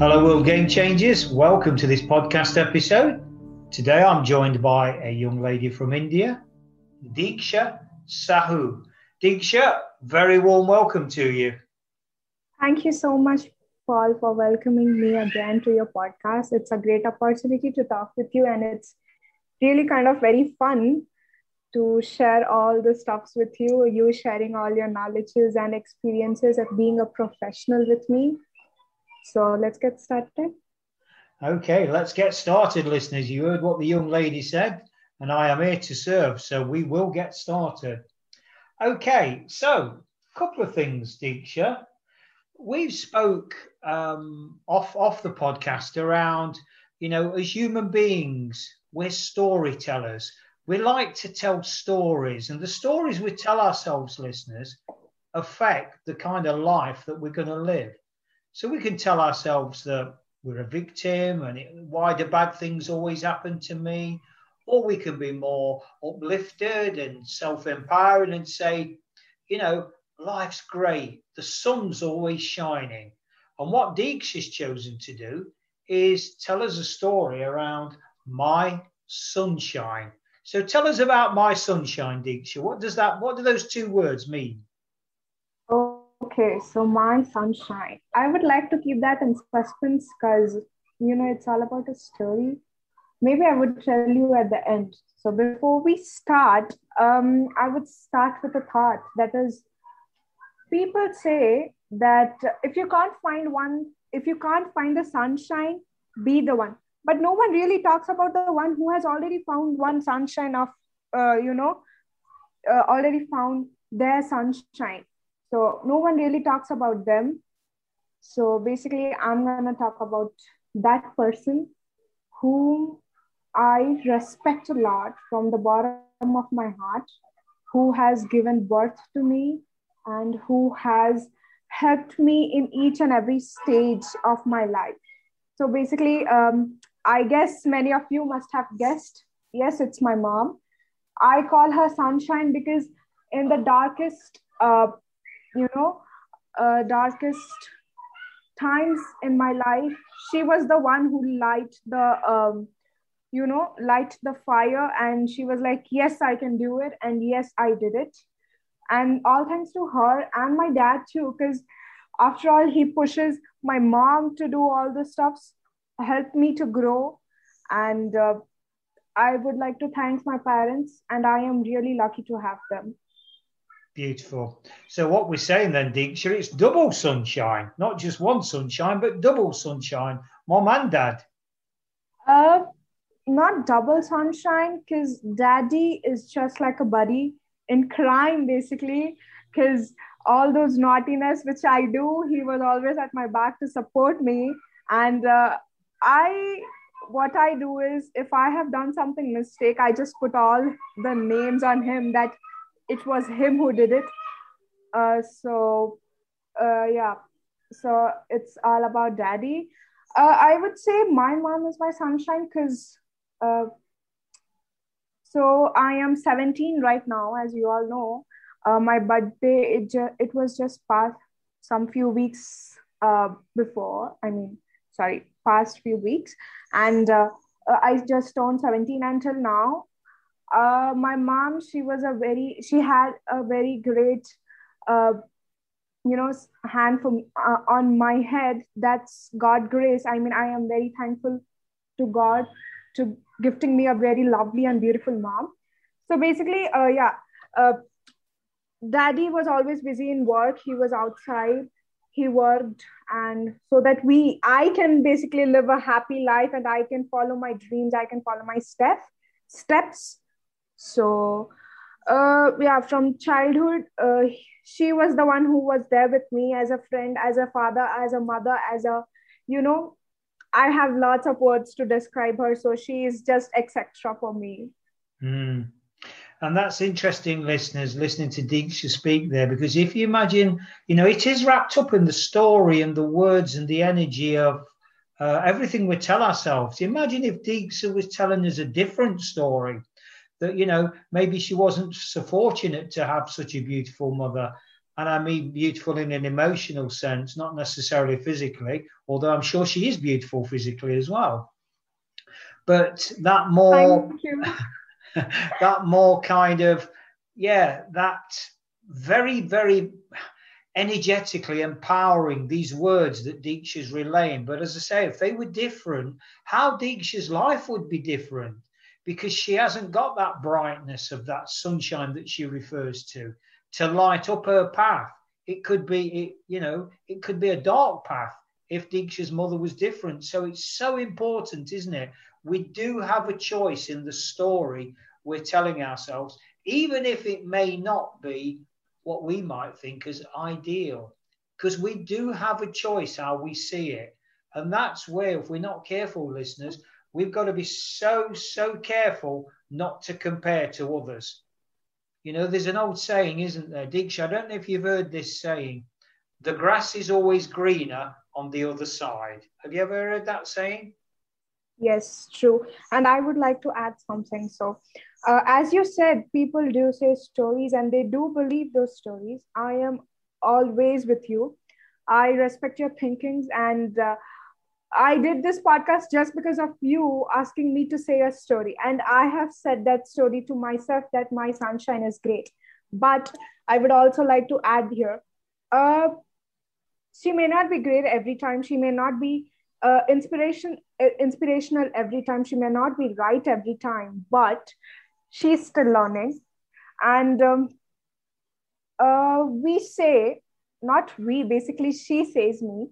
Hello, World Game Changers. Welcome to this podcast episode. Today I'm joined by a young lady from India Diksha Sahu. Diksha, very warm welcome to you. Thank you so much, Paul, for welcoming me again to your podcast. It's a great opportunity to talk with you, and it's really kind of very fun to share all the stuffs with you, you sharing all your knowledges and experiences of being a professional with me. So let's get started. Okay, let's get started, listeners. You heard what the young lady said and I am here to serve. So we will get started. Okay, so a couple of things, Diksha. We've spoke um, off off the podcast around, you know, as human beings, we're storytellers. We like to tell stories, and the stories we tell ourselves, listeners, affect the kind of life that we're going to live. So we can tell ourselves that we're a victim, and it, why do bad things always happen to me? or we can be more uplifted and self-empowering and say, you know, life's great. The sun's always shining. And what Deeks has chosen to do is tell us a story around my sunshine. So tell us about my sunshine, Deeksha. What does that, what do those two words mean? Okay, so my sunshine. I would like to keep that in suspense because, you know, it's all about a story maybe I would tell you at the end. So before we start, um, I would start with a thought that is, people say that if you can't find one, if you can't find the sunshine, be the one. But no one really talks about the one who has already found one sunshine of, uh, you know, uh, already found their sunshine. So no one really talks about them. So basically, I'm gonna talk about that person whom I respect a lot from the bottom of my heart who has given birth to me and who has helped me in each and every stage of my life. So basically, um, I guess many of you must have guessed yes, it's my mom. I call her sunshine because in the darkest, uh, you know, uh, darkest times in my life, she was the one who light the um, you know light the fire. And she was like yes i can do it. And yes i did it. And all thanks to her and my dad too because after all he pushes my mom to do all the stuffs helped me to grow. And uh, i would like to thank my parents. And i am really lucky to have them Beautiful. So what we're saying then, Diksha, it's double sunshine, not just one sunshine, but double sunshine, mom and dad. Uh, not double sunshine because daddy is just like a buddy in crime basically because all those naughtiness which i do he was always at my back to support me and uh, i what i do is if i have done something mistake i just put all the names on him that it was him who did it uh, so uh, yeah so it's all about daddy uh, i would say my mom is my sunshine because uh, so I am 17 right now, as you all know. Uh, my birthday it ju- it was just past some few weeks uh, before. I mean, sorry, past few weeks, and uh, uh, I just turned 17 until now. Uh, my mom, she was a very, she had a very great, you know, hand from on my head. That's God grace. I mean, I am very thankful to God to gifting me a very lovely and beautiful mom. So basically, uh, yeah, uh, daddy was always busy in work. He was outside. He worked, and so that we, I can basically live a happy life, and I can follow my dreams. I can follow my step steps. So, uh, yeah, from childhood, uh, she was the one who was there with me as a friend, as a father, as a mother, as a, you know, I have lots of words to describe her. So she is just etc. for me. Mm. And that's interesting, listeners, listening to Deeksha speak there, because if you imagine, you know, it is wrapped up in the story and the words and the energy of uh, everything we tell ourselves. Imagine if Deeksha was telling us a different story, that, you know, maybe she wasn't so fortunate to have such a beautiful mother. And I mean beautiful in an emotional sense, not necessarily physically, although I'm sure she is beautiful physically as well. But that more. that more kind of, yeah, that very, very energetically empowering these words that Deeksha's relaying. But as I say, if they were different, how Deeksha's life would be different because she hasn't got that brightness of that sunshine that she refers to to light up her path. It could be, it, you know, it could be a dark path if Deeksha's mother was different. So it's so important, isn't it, we do have a choice in the story we're telling ourselves, even if it may not be what we might think as ideal, because we do have a choice how we see it. And that's where, if we're not careful, listeners, we've got to be so, so careful not to compare to others. You know, there's an old saying, isn't there, Diksha? I don't know if you've heard this saying the grass is always greener on the other side. Have you ever heard that saying? Yes, true. And I would like to add something. So, uh, as you said, people do say stories and they do believe those stories. I am always with you. I respect your thinkings and uh, I did this podcast just because of you asking me to say a story. And I have said that story to myself that my sunshine is great. But I would also like to add here uh, she may not be great every time. She may not be uh, inspiration uh, inspirational every time she may not be right every time but she's still learning and um, uh, we say not we basically she says me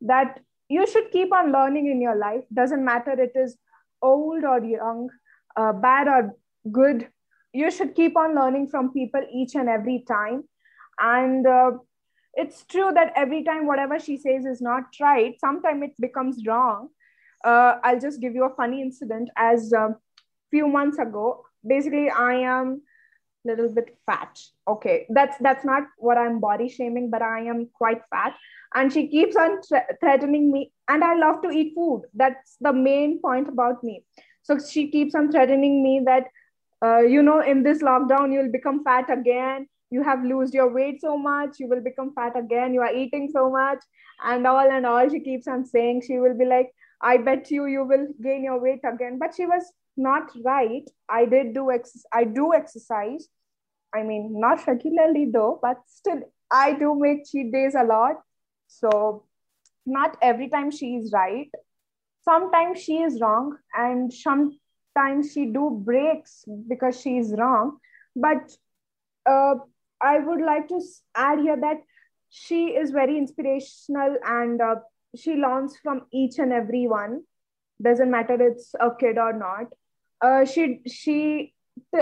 that you should keep on learning in your life. Doesn't matter it is old or young uh, bad or good. You should keep on learning from people each and every time. And uh, it's true that every time whatever she says is not right sometimes it becomes wrong. Uh, i'll just give you a funny incident. As a um, few months ago basically i am little bit fat. Okay that's that's not what i'm body shaming but i am quite fat. And she keeps on threatening me and i love to eat food. That's the main point about me. So she keeps on threatening me that uh, you know in this lockdown you'll become fat again. You have lost your weight so much you will become fat again. You are eating so much and all and all. She keeps on saying she will be like i bet you you will gain your weight again. But she was not right. I did do ex- i do exercise. I mean not regularly though but still i do make cheat days a lot. So not every time she is right. Sometimes she is wrong and sometimes she do breaks because she is wrong. But uh, I would like to add here that she is very inspirational and uh, she learns from each and every one. Doesn't matter it's a kid or not. Uh, she she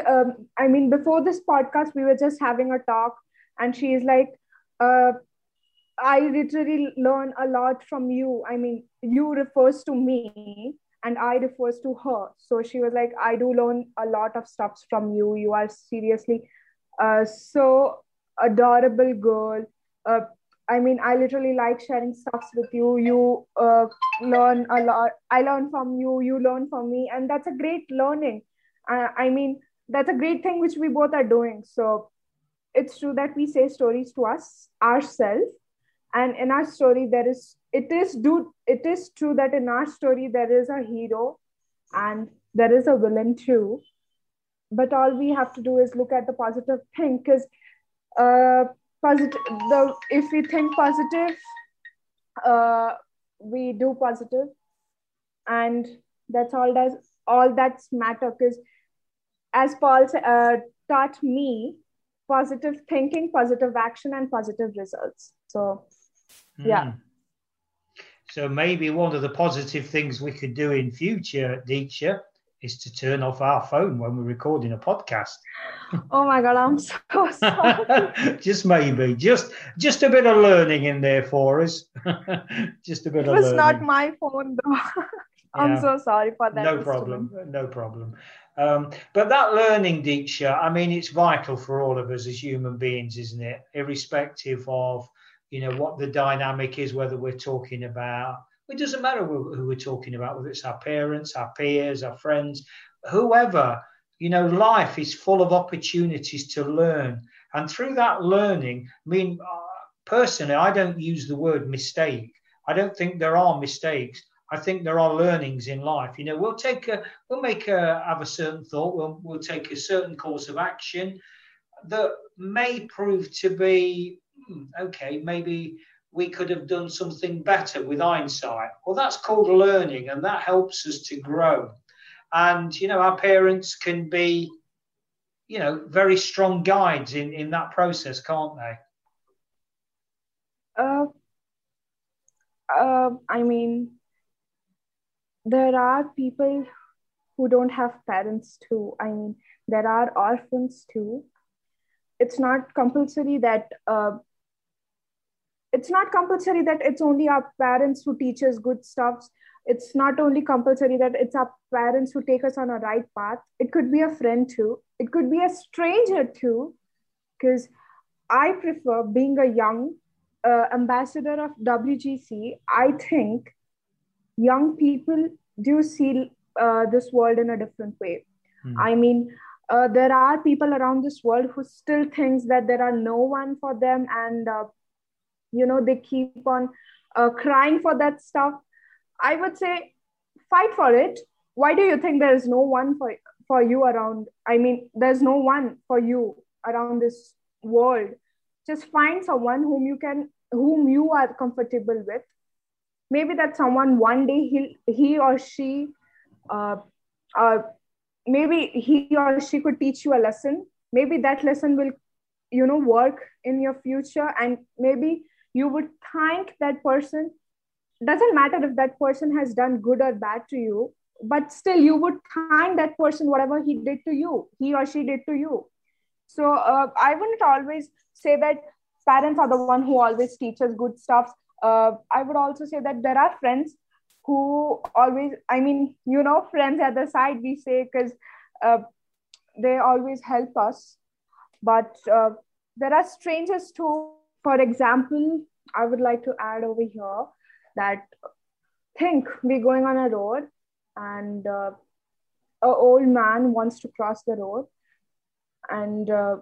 um, I mean before this podcast we were just having a talk and she is like uh, I literally learn a lot from you. I mean you refers to me and I refers to her. So she was like I do learn a lot of stuff from you. You are seriously uh, so adorable girl. Uh, I mean, I literally like sharing stuffs with you. You uh, learn a lot. I learn from you. You learn from me, and that's a great learning. Uh, I mean, that's a great thing which we both are doing. So it's true that we say stories to us ourselves, and in our story there is it is do it is true that in our story there is a hero, and there is a villain too but all we have to do is look at the positive thing because uh, positive the if we think positive uh, we do positive. And that's all does all that's matter because as paul uh, taught me positive thinking positive action and positive results. So yeah. Mm. so maybe one of the positive things we could do in future Deeksha, is to turn off our phone when we're recording a podcast. Oh my god, I'm so sorry. just maybe, just just a bit of learning in there for us. just a bit it of was learning. not my phone though. I'm Yeah. so sorry for that. no problem, no problem. Um, but that learning, Deeksha, I mean, it's vital for all of us as human beings, isn't it? Irrespective of, you know, what the dynamic is, whether we're talking about, it doesn't matter who, who we're talking about, whether it's our parents, our peers, our friends, whoever, you know, life is full of opportunities to learn. And through that learning, I mean, uh, personally, I don't use the word mistake. I don't think there are mistakes. I think there are learnings in life. You know, we'll take a, we'll make a, have a certain thought. We'll, we'll take a certain course of action that may prove to be hmm, okay. Maybe we could have done something better with hindsight. Well, that's called learning, and that helps us to grow. And you know, our parents can be, you know, very strong guides in in that process, can't they? Uh, uh, I mean, there are people who don't have parents too. I mean, there are orphans too. It's not compulsory that uh, it's not compulsory that it's only our parents who teach us good stuff. It's not only compulsory that it's our parents who take us on a right path. It could be a friend too. It could be a stranger too, because I prefer being a young uh, ambassador of WGC. I think young people do see uh, this world in a different way. Hmm. I mean, uh, there are people around this world who still thinks that there are no one for them, and uh, you know they keep on uh, crying for that stuff. I would say, fight for it. Why do you think there is no one for for you around? I mean, there's no one for you around this world. Just find someone whom you can, whom you are comfortable with maybe that someone one day he he or she uh, uh, maybe he or she could teach you a lesson maybe that lesson will you know work in your future and maybe you would thank that person doesn't matter if that person has done good or bad to you but still you would thank that person whatever he did to you he or she did to you so uh, i wouldn't always say that parents are the one who always teaches good stuff uh, I would also say that there are friends who always, I mean, you know, friends at the side, we say, because uh, they always help us. But uh, there are strangers too. For example, I would like to add over here that think we're going on a road and uh, a old man wants to cross the road and uh,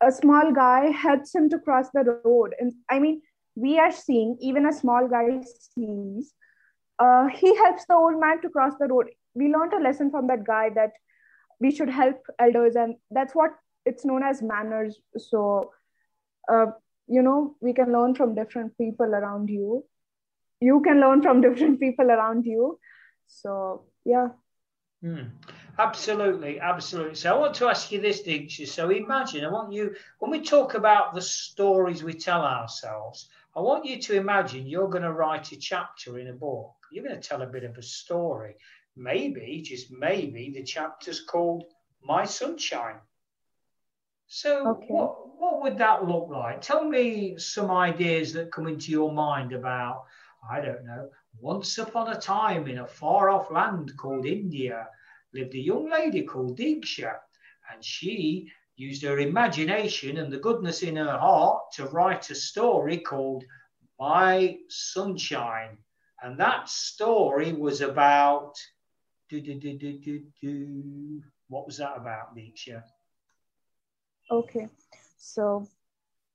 a small guy helps him to cross the road. And i mean we are seeing even a small guy sees uh, he helps the old man to cross the road. We learned a lesson from that guy that we should help elders and that's what it's known as manners. So uh, you know we can learn from different people around you you can learn from different people around you so yeah Hmm. Absolutely, absolutely. So I want to ask you this, Diksha. So imagine, I want you, when we talk about the stories we tell ourselves, I want you to imagine you're going to write a chapter in a book. You're going to tell a bit of a story. Maybe, just maybe, the chapter's called My Sunshine. So Okay. what, what would that look like? Tell me some ideas that come into your mind about, I don't know, once upon a time in a far off land called India lived a young lady called Diksha, and she used her imagination and the goodness in her heart to write a story called My Sunshine. And that story was about. Do, do, do, do, do, do. What was that about, Diksha? Okay. So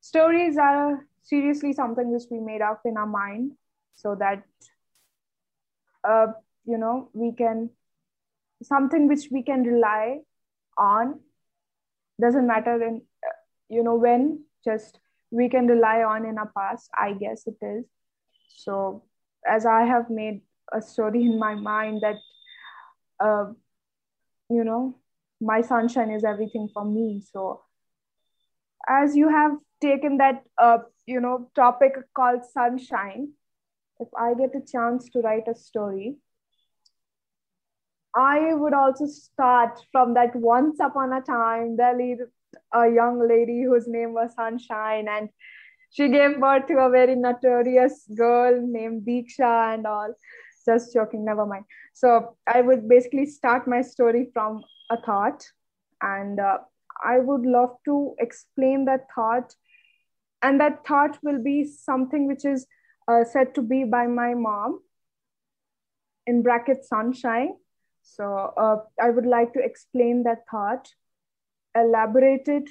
stories are seriously something which we made up in our mind so that uh, you know we can something which we can rely on. Doesn't matter in uh, you know when just we can rely on in our past i guess it is. So as i have made a story in my mind that uh, you know my sunshine is everything for me. So as you have taken that uh, you know topic called sunshine if i get a chance to write a story I would also start from that once upon a time, there lived a young lady whose name was Sunshine, and she gave birth to a very notorious girl named Diksha and all. Just joking, never mind. So I would basically start my story from a thought, and uh, I would love to explain that thought. And that thought will be something which is uh, said to be by my mom, in bracket sunshine. So uh, I would like to explain that thought, elaborate it,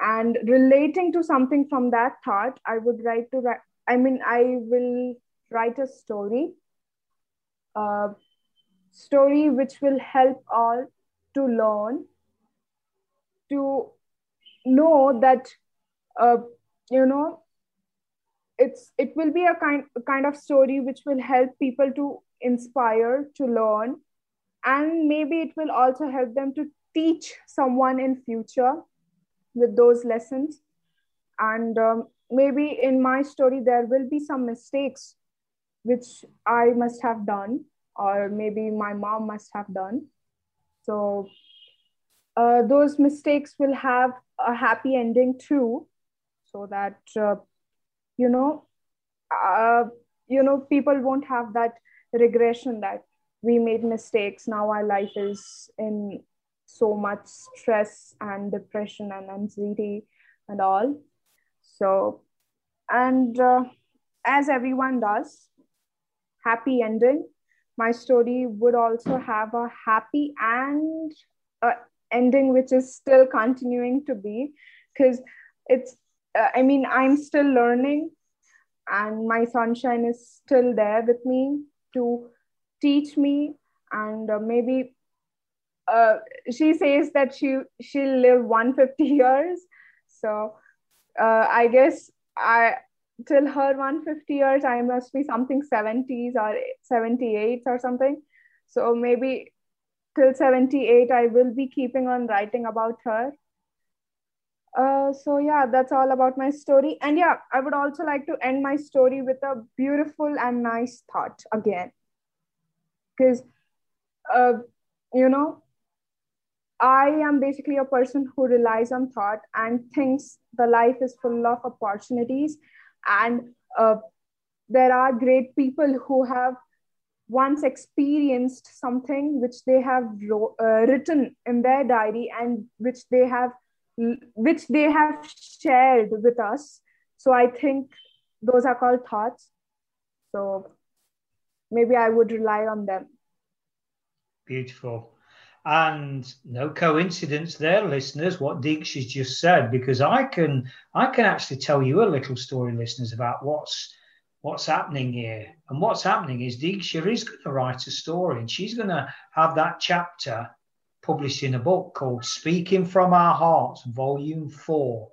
and relating to something from that thought, I would write to write. I mean, I will write a story, a story which will help all to learn to know that uh, you know it's it will be a kind kind of story which will help people to inspire to learn and maybe it will also help them to teach someone in future with those lessons. And um, maybe in my story there will be some mistakes which i must have done or maybe my mom must have done. So uh, those mistakes will have a happy ending too so that uh, you know uh, you know people won't have that regression that we made mistakes now our life is in so much stress and depression and anxiety and all. So and uh, as everyone does happy ending. My story would also have a happy and ending which is still continuing to be because it's uh, i mean i'm still learning and my sunshine is still there with me to teach me. And uh, maybe uh, she says that she she'll live 150 years. So uh, i guess i till her 150 years i must be something 70s or 78 or something. So maybe till 78 i will be keeping on writing about her. Uh, so yeah that's all about my story. And yeah i would also like to end my story with a beautiful and nice thought again. Because uh, you know i am basically a person who relies on thought and thinks the life is full of opportunities. And uh, there are great people who have once experienced something which they have ro- uh, written in their diary and which they have which they have shared with us. So i think those are called thoughts. So maybe i would rely on them. Beautiful. And no coincidence there listeners what Deeksha's just said because i can i can actually tell you a little story listeners about what's what's happening here. And what's happening is Deeksha is going to write a story and she's going to have that chapter published in a book called Speaking from Our Hearts, Volume 4,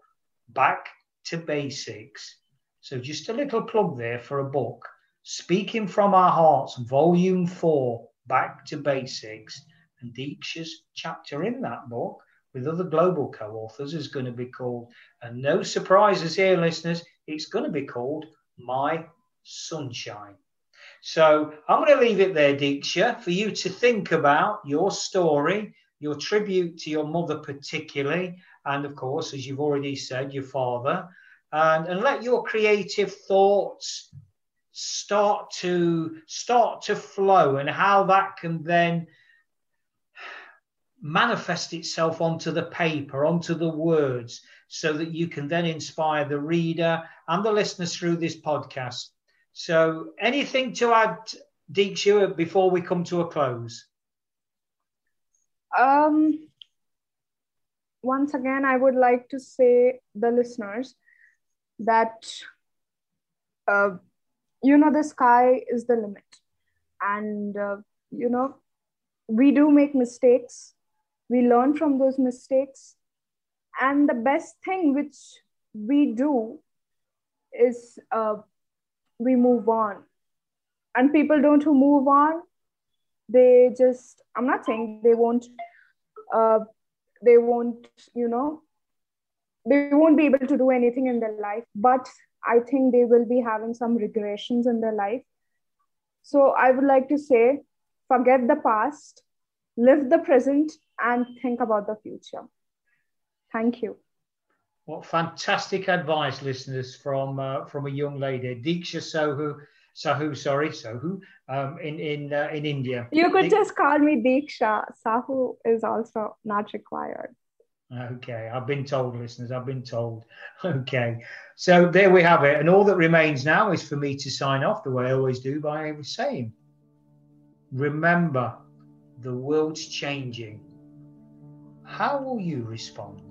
Back to Basics. So just a little plug there for a book. Speaking from Our Hearts, Volume 4, Back to Basics. And Deeksha's chapter in that book with other global co authors is going to be called, and no surprises here, listeners, it's going to be called My sunshine. So I'm going to leave it there, Deeksha, for you to think about your story, your tribute to your mother, particularly, and of course, as you've already said, your father, and, and let your creative thoughts start to start to flow and how that can then manifest itself onto the paper, onto the words, so that you can then inspire the reader and the listeners through this podcast so, anything to add, Deeksha, before we come to a close? Um, once again, I would like to say the listeners that uh, you know the sky is the limit, and uh, you know we do make mistakes. We learn from those mistakes, and the best thing which we do is uh, we move on and people don't who move on they just i'm not saying they won't uh, they won't you know they won't be able to do anything in their life but i think they will be having some regressions in their life so i would like to say forget the past live the present and think about the future. Thank you. What fantastic advice, listeners, from uh, from a young lady, Diksha Sohu, Sahu, sorry, Sohu, um, in in uh, in India. You could Dik- just call me Diksha. Sahu is also not required. Okay, I've been told, listeners, I've been told. Okay, so there we have it. And all that remains now is for me to sign off the way I always do by saying, remember, the world's changing. How will you respond?